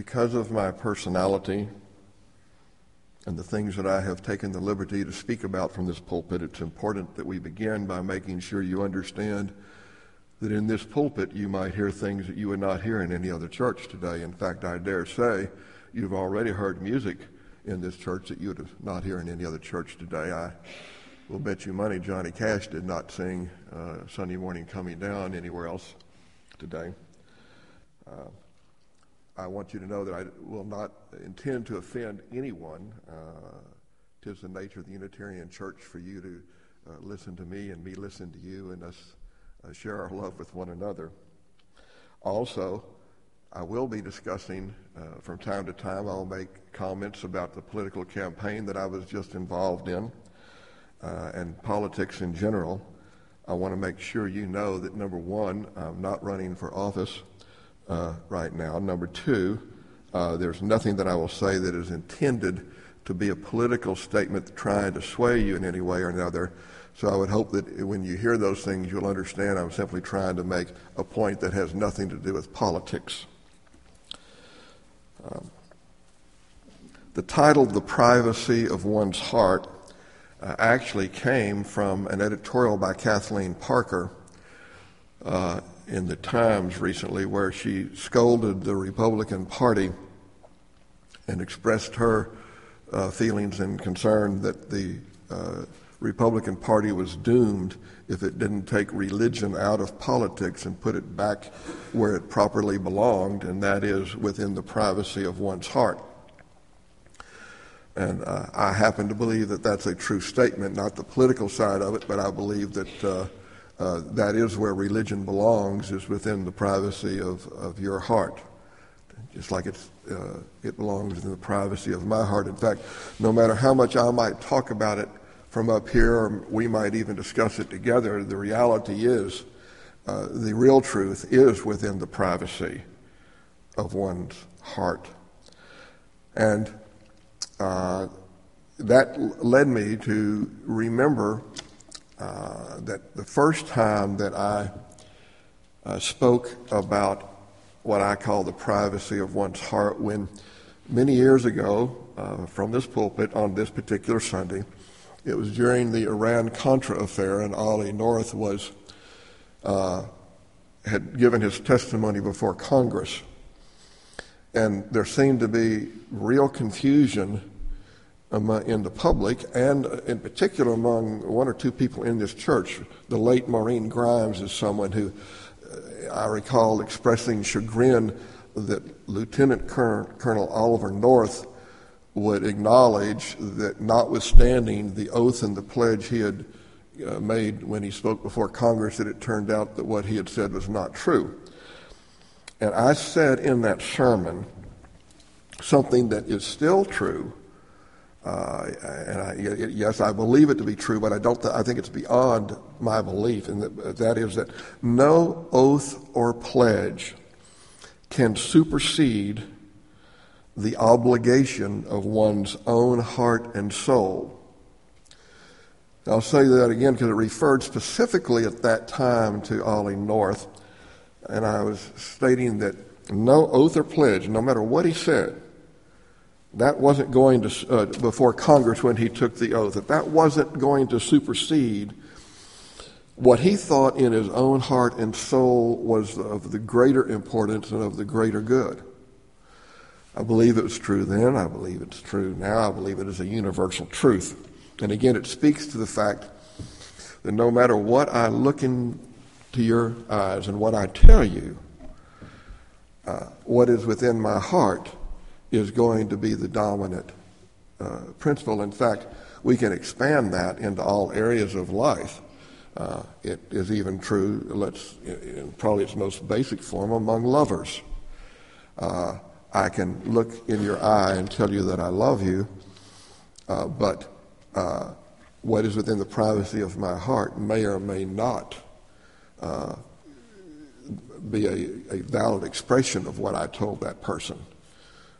because of my personality and the things that I have taken the liberty to speak about from this pulpit, it's important that we begin by making sure you understand that in this pulpit you might hear things that you would not hear in any other church today. In fact, I dare say you've already heard music in this church that you would not hear in any other church today. I will bet you money Johnny Cash did not sing uh, Sunday morning coming down anywhere else today. Uh, I want you to know that I will not intend to offend anyone. Uh, tis the nature of the Unitarian Church for you to uh, listen to me and me listen to you and us uh, share our love with one another. Also, I will be discussing uh, from time to time, I'll make comments about the political campaign that I was just involved in uh, and politics in general. I want to make sure you know that number one, I'm not running for office uh, right now. Number two, uh, there's nothing that I will say that is intended to be a political statement trying to sway you in any way or another. So I would hope that when you hear those things, you'll understand I'm simply trying to make a point that has nothing to do with politics. Um, the title, The Privacy of One's Heart, uh, actually came from an editorial by Kathleen Parker uh, in the Times recently, where she scolded the Republican Party and expressed her uh, feelings and concern that the uh, Republican Party was doomed if it didn't take religion out of politics and put it back where it properly belonged, and that is within the privacy of one's heart. And uh, I happen to believe that that's a true statement, not the political side of it, but I believe that uh, that is where religion belongs, is within the privacy of, of your heart. Just like it's, uh, it belongs in the privacy of my heart. In fact, no matter how much I might talk about it from up here, or we might even discuss it together, the reality is, uh, the real truth is within the privacy of one's heart. And uh, that led me to remember uh, that the first time that I uh, spoke about what I call the privacy of one's heart, when many years ago, uh, from this pulpit on this particular Sunday, it was during the Iran Contra affair, and Ollie North was uh, had given his testimony before Congress, and there seemed to be real confusion in the public, and in particular among one or two people in this church. The late Maureen Grimes is someone who uh, I recall expressing chagrin that Lieutenant Colonel Oliver North would acknowledge that, notwithstanding the oath and the pledge he had uh, made when he spoke before Congress, that it turned out that what he had said was not true. And I said in that sermon something that is still true uh, and I, yes, I believe it to be true, but I don't. Th- I think it's beyond my belief, and that, that is that no oath or pledge can supersede the obligation of one's own heart and soul. I'll say that again because it referred specifically at that time to Ollie North, and I was stating that no oath or pledge, no matter what he said, that wasn't going to, uh, before Congress when he took the oath, that that wasn't going to supersede what he thought in his own heart and soul was of the greater importance and of the greater good. I believe it was true then. I believe it's true now. I believe it is a universal truth. And again, it speaks to the fact that no matter what I look into your eyes and what I tell you, uh, what is within my heart is going to be the dominant uh, principle. In fact, we can expand that into all areas of life. Uh, it is even true, let's, in probably its most basic form, among lovers. Uh, I can look in your eye and tell you that I love you, uh, but uh, what is within the privacy of my heart may or may not uh, be a, a valid expression of what I told that person.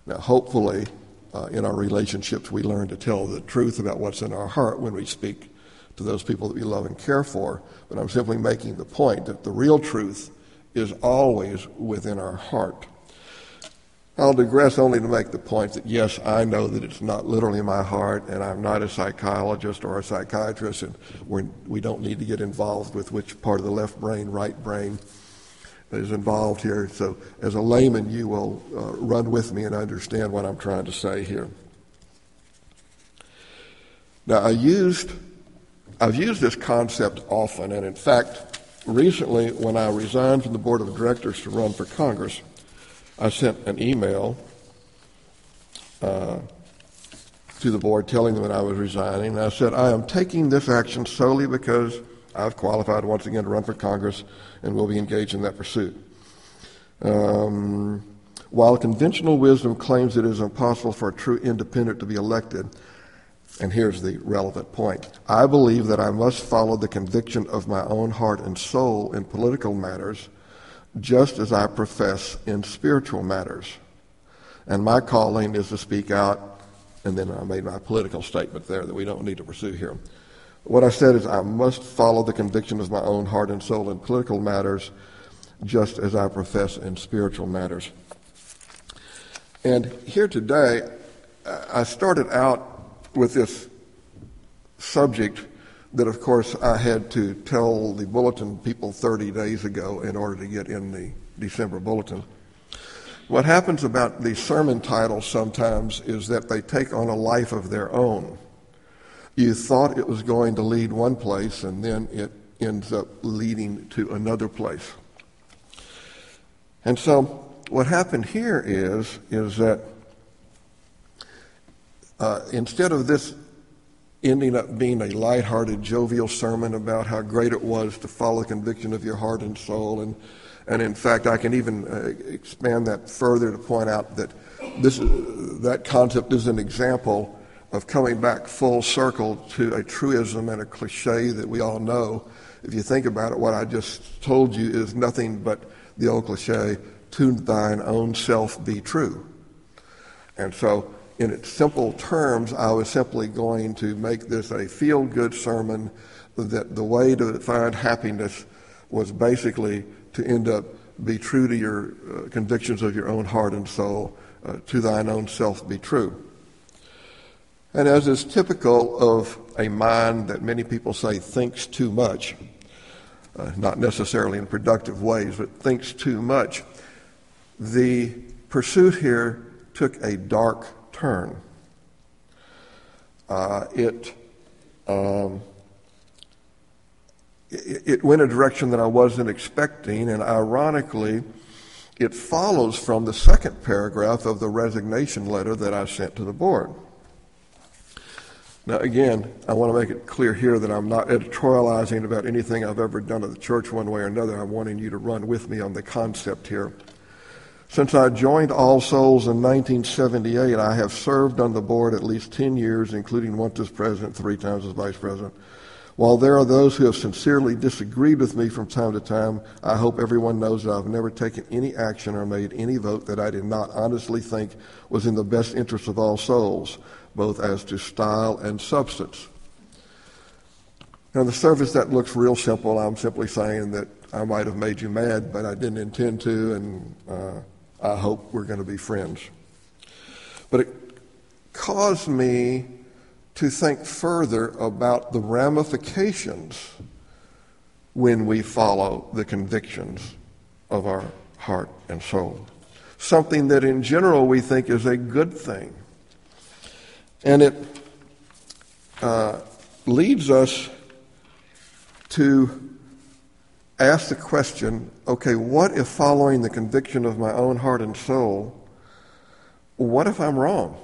Now, hopefully, uh, in our relationships, we learn to tell the truth about what's in our heart when we speak to those people that we love and care for. But I'm simply making the point that the real truth is always within our heart. I'll digress only to make the point that yes, I know that it's not literally my heart, and I'm not a psychologist or a psychiatrist, and we're, we do not need to get involved with which part of the left brain, right brain is involved here. So, as a layman, you will uh, run with me and understand what I'm trying to say here. Now, I used, I've used this concept often, and in fact, recently when I resigned from the board of directors to run for Congress, I sent an email uh, to the board telling them that I was resigning. And I said, I am taking this action solely because I've qualified once again to run for Congress and will be engaged in that pursuit. Um, while conventional wisdom claims it is impossible for a true independent to be elected, and here's the relevant point I believe that I must follow the conviction of my own heart and soul in political matters just as I profess in spiritual matters. And my calling is to speak out, and then I made my political statement there that we don't need to pursue here. What I said is, I must follow the conviction of my own heart and soul in political matters, just as I profess in spiritual matters. And here today, uh, I started out with this subject that, of course, I had to tell the bulletin people 30 days ago in order to get in the December bulletin. What happens about these sermon titles sometimes is that they take on a life of their own. You thought it was going to lead one place, and then it ends up leading to another place. And so, what happened here is is that uh, instead of this ending up being a light-hearted, jovial sermon about how great it was to follow the conviction of your heart and soul. And, and in fact, I can even uh, expand that further to point out that this, that concept is an example of coming back full circle to a truism and a cliche that we all know. If you think about it, what I just told you is nothing but the old cliche, to thine own self be true. And so in its simple terms, I was simply going to make this a feel good sermon that the way to find happiness was basically to end up be true to your uh, convictions of your own heart and soul, uh, to thine own self be true. And as is typical of a mind that many people say thinks too much, uh, not necessarily in productive ways, but thinks too much, the pursuit here took a dark turn. Uh, it, um, it, it went a direction that I wasn't expecting, and ironically, it follows from the second paragraph of the resignation letter that I sent to the board. Now, again, I want to make it clear here that I'm not editorializing about anything I've ever done at the church one way or another. I'm wanting you to run with me on the concept here. Since I joined All Souls in 1978, I have served on the board at least 10 years, including once as president, three times as vice president. While there are those who have sincerely disagreed with me from time to time, I hope everyone knows that I've never taken any action or made any vote that I did not honestly think was in the best interest of all souls, both as to style and substance. Now, the surface that looks real simple. I'm simply saying that I might have made you mad, but I didn't intend to, and uh, I hope we're going to be friends. But it caused me to think further about the ramifications when we follow the convictions of our heart and soul. Something that in general we think is a good thing. And it uh, leads us to ask the question okay, what if following the conviction of my own heart and soul, what if I'm wrong?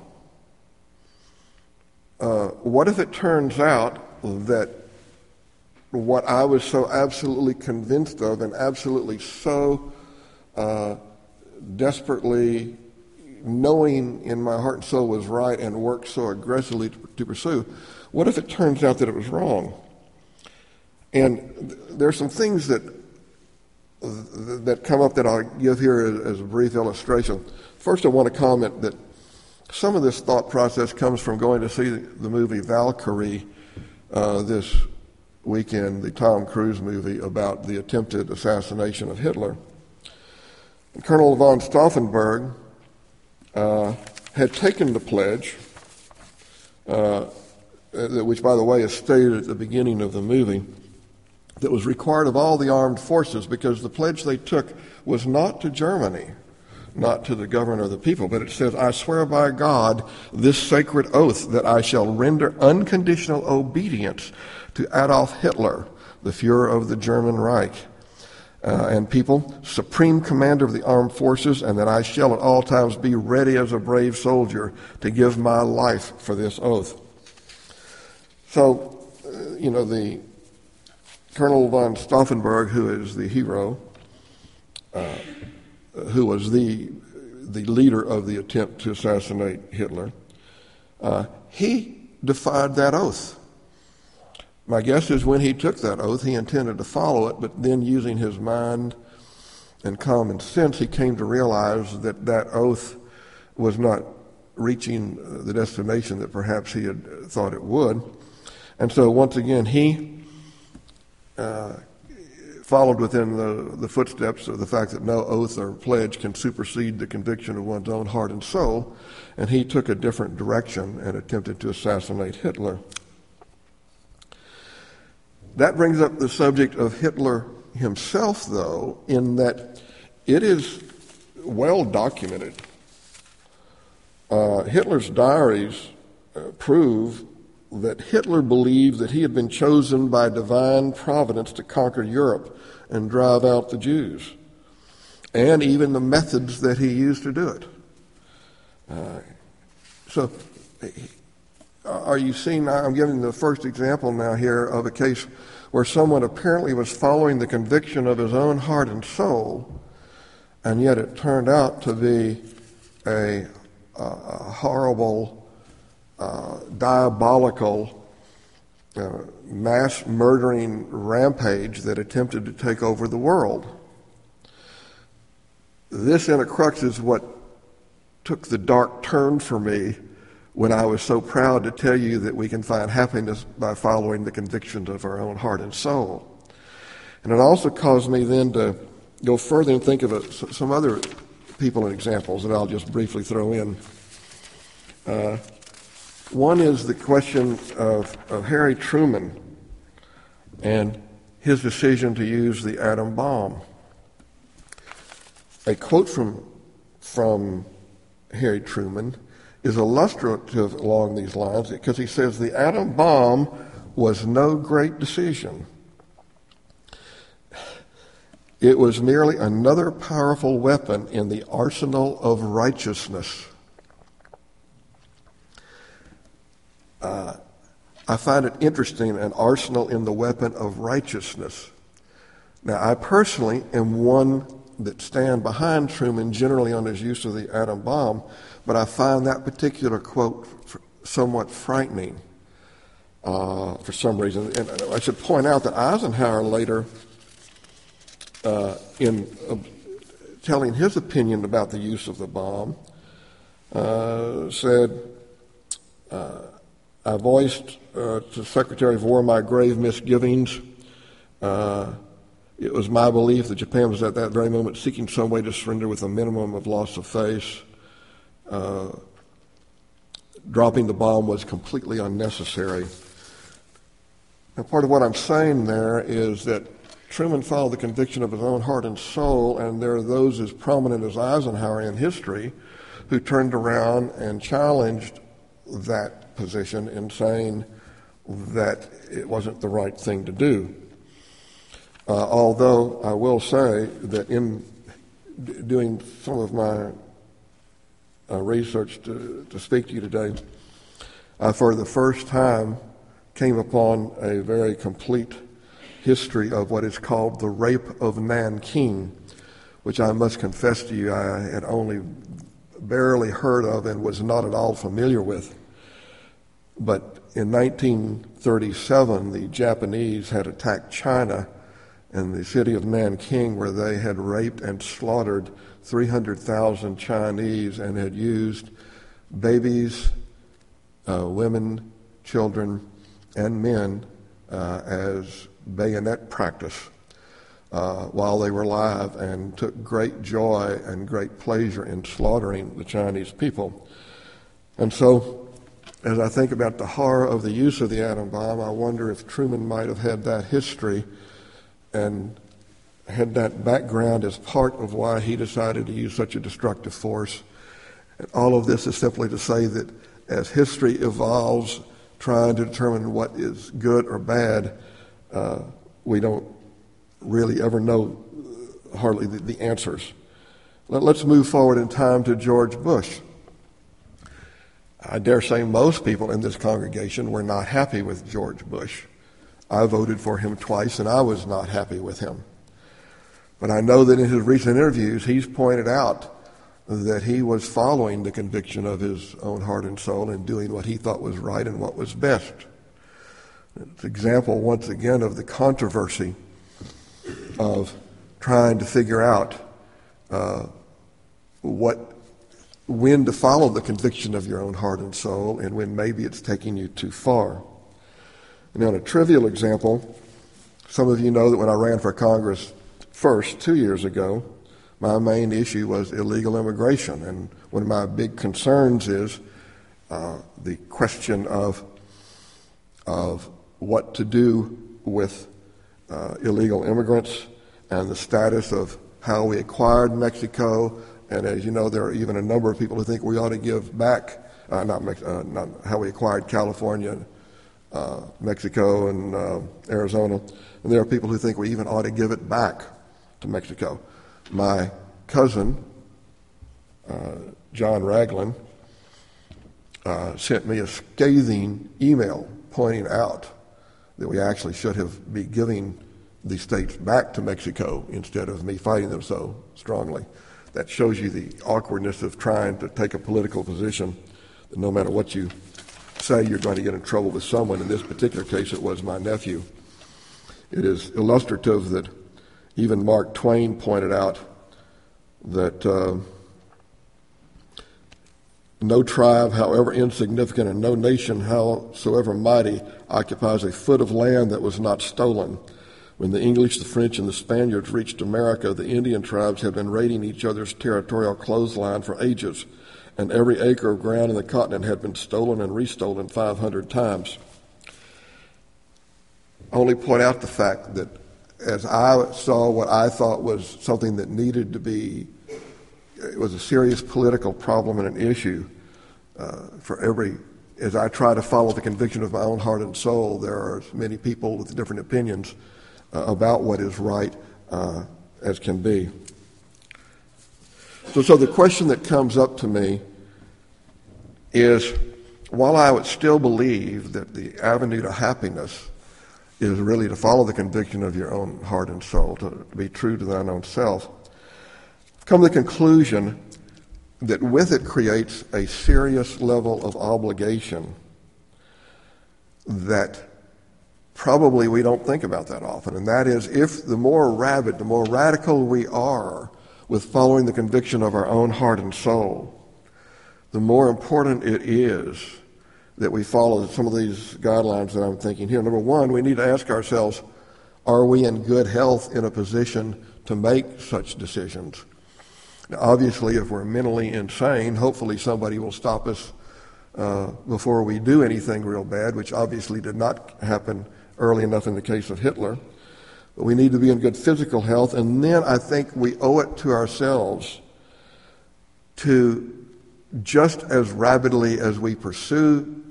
Uh, what if it turns out that what I was so absolutely convinced of and absolutely so uh, desperately knowing in my heart and soul was right and worked so aggressively to, to pursue, what if it turns out that it was wrong? And there are some things that that come up that I'll give here as a brief illustration. First, I want to comment that some of this thought process comes from going to see the movie Valkyrie uh, this weekend, the Tom Cruise movie about the attempted assassination of Hitler. Colonel von Stauffenberg uh, had taken the pledge, uh, which, by the way, is stated at the beginning of the movie, that was required of all the armed forces because the pledge they took was not to Germany, not to the government of the people, but it says, I swear by God this sacred oath that I shall render unconditional obedience to Adolf Hitler, the Fuhrer of the German Reich. Uh, and people, supreme commander of the armed forces, and that I shall at all times be ready as a brave soldier to give my life for this oath. So, uh, you know, the Colonel von Stauffenberg, who is the hero, uh, who was the the leader of the attempt to assassinate Hitler, uh, he defied that oath. My guess is when he took that oath, he intended to follow it, but then using his mind and common sense, he came to realize that that oath was not reaching the destination that perhaps he had thought it would. And so, once again, he uh, followed within the, the footsteps of the fact that no oath or pledge can supersede the conviction of one's own heart and soul, and he took a different direction and attempted to assassinate Hitler. That brings up the subject of Hitler himself, though, in that it is well documented. Uh, Hitler's diaries uh, prove that Hitler believed that he had been chosen by divine providence to conquer Europe and drive out the Jews, and even the methods that he used to do it. Uh, so, are you seeing? I'm giving the first example now here of a case where someone apparently was following the conviction of his own heart and soul, and yet it turned out to be a, a horrible, uh, diabolical, uh, mass murdering rampage that attempted to take over the world. This, in a crux, is what took the dark turn for me when I was so proud to tell you that we can find happiness by following the convictions of our own heart and soul. And it also caused me then to go further and think of a, some other people and examples that I'll just briefly throw in. Uh, one is the question of, of Harry Truman and his decision to use the atom bomb. A quote from, from Harry Truman is illustrative along these lines because he says the atom bomb was no great decision. It was merely another powerful weapon in the arsenal of righteousness. Uh, I find it interesting an arsenal in the weapon of righteousness. Now, I personally am one that stand behind Truman generally on his use of the atom bomb but I find that particular quote somewhat frightening uh, for some reason. And I should point out that Eisenhower later, uh, in uh, telling his opinion about the use of the bomb, uh, said, uh, I voiced uh, to Secretary of War my grave misgivings. it was my belief that Japan was at that very moment seeking some way to surrender with a minimum of loss of face uh, dropping the bomb was completely unnecessary. Now, part of what I'm saying there is that Truman followed the conviction of his own heart and soul, and there are those as prominent as Eisenhower in history who turned around and challenged that position in saying that it wasn't the right thing to do. Uh, although I will say that in doing some of my uh, research to, to speak to you today, I for the first time came upon a very complete history of what is called the rape of Nanking, which I must confess to you I had only barely heard of and was not at all familiar with. But in 1937, the Japanese had attacked China in the city of Nanking, where they had raped and slaughtered 300,000 Chinese and had used babies, uh, women, children, and men uh, as bayonet practice. uh, while they were alive and took great joy and great pleasure in slaughtering the Chinese people. And so, as I think about the horror of the use of the atom bomb, I wonder if Truman might have had that history and had that background as part of why he decided to use such a destructive force. And all of this is simply to say that as history evolves, trying to determine what is good or bad, uh, we don't really ever know hardly the, the answers. Let, let's move forward in time to George Bush. I dare say most people in this congregation were not happy with George Bush. I voted for him twice and I was not happy with him. But I know that in his recent interviews, he's pointed out that he was following the conviction of his own heart and soul and doing what he thought was right and what was best. It's an example, once again, of the controversy of trying to figure out uh, what when to follow the conviction of your own heart and soul and when maybe it's taking you too far. And on a trivial example, some of you know that when I ran for Congress first two years ago, my main issue was illegal immigration. And one of my big concerns is uh, the question of, of what to do with uh, illegal immigrants and the status of how we acquired Mexico. And as you know, there are even a number of people who think we ought to give back, uh, not, uh, not how we acquired California, uh, Mexico, and uh, Arizona. And there are people who think we even ought to give it back to Mexico. My cousin, uh, John Ragland, sent me a scathing email pointing out that we actually should have be giving the states back to Mexico instead of me fighting them so strongly. That shows you the awkwardness of trying to take a political position that no matter what you say, you're going to get in trouble with someone. In this particular case, it was my nephew. It is illustrative that even Mark Twain pointed out that. Uh, no tribe, however insignificant, and no nation, howsoever mighty, occupies a foot of land that was not stolen. When the English, the French, and the Spaniards reached America, the Indian tribes had been raiding each other's territorial clothesline for ages, and every acre of ground in the continent had been stolen and restolen 500 times. I only point out the fact that as I saw what I thought was something that needed to be it was a serious political problem and an issue uh, for every. As I try to follow the conviction of my own heart and soul, there are as many people with different opinions uh, about what is right uh, as can be. So, so the question that comes up to me is while I would still believe that the avenue to happiness is really to follow the conviction of your own heart and soul, to, be true to thine own self, come to the conclusion that with it creates a serious level of obligation that probably we don't think about that often. And that is if the more rabid, the more radical we are with following the conviction of our own heart and soul, the more important it is that we follow some of these guidelines that I'm thinking here. Number one, we need to ask ourselves, are we in good health in a position to make such decisions? Now, obviously, if we're mentally insane, hopefully somebody will stop us uh, before we do anything real bad, which obviously did not happen early enough in the case of Hitler. But we need to be in good physical health, and then I think we owe it to ourselves to just as rapidly as we pursue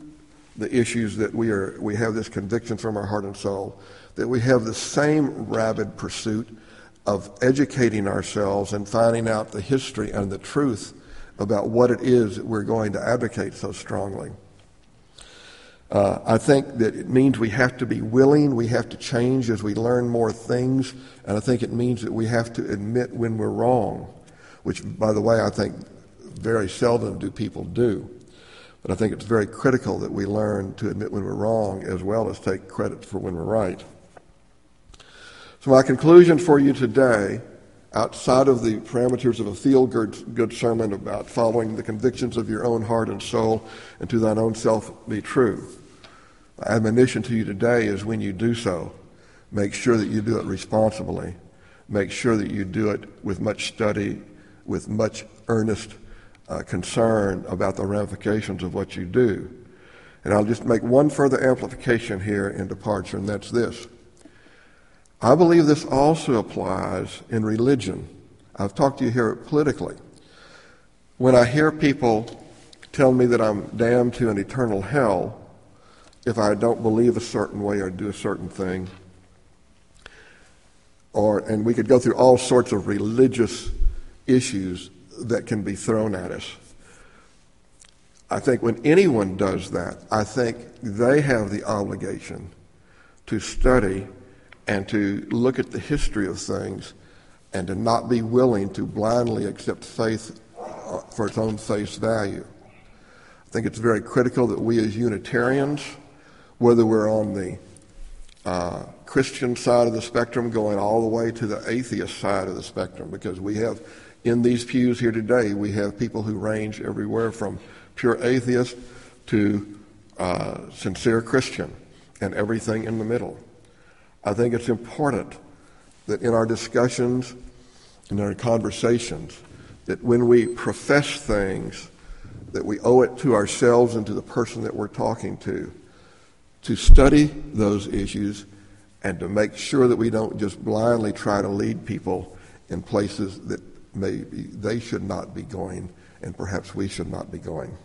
the issues that we are we have this conviction from our heart and soul, that we have the same rabid pursuit of educating ourselves and finding out the history and the truth about what it is that we're going to advocate so strongly. Uh, I think that it means we have to be willing, we have to change as we learn more things, and I think it means that we have to admit when we're wrong, which, by the way, I think very seldom do people do. But I think it's very critical that we learn to admit when we're wrong as well as take credit for when we're right. So, my conclusion for you today, outside of the parameters of a feel good sermon about following the convictions of your own heart and soul and to thine own self be true, my admonition to you today is when you do so, make sure that you do it responsibly make sure that you do it with much study, with much earnest uh, concern about the ramifications of what you do. And I'll just make one further amplification here in departure, and that's this. I believe this also applies in religion. I've talked to you here politically. When I hear people tell me that I'm damned to an eternal hell if I don't believe a certain way or do a certain thing, or and we could go through all sorts of religious issues that can be thrown at us. I think when anyone does that, I think they have the obligation to study and to look at the history of things and to not be willing to blindly accept faith uh, for its own face value. I think it's very critical that we as Unitarians, whether we're on the uh, Christian side of the spectrum going all the way to the atheist side of the spectrum, because we have in these pews here today, we have people who range everywhere from pure atheist to uh, sincere Christian and everything in the middle. I think it's important that in our discussions and our conversations, that when we profess things, that we owe it to ourselves and to the person that we're talking to, to study those issues and to make sure that we don't just blindly try to lead people in places that maybe they should not be going and perhaps we should not be going.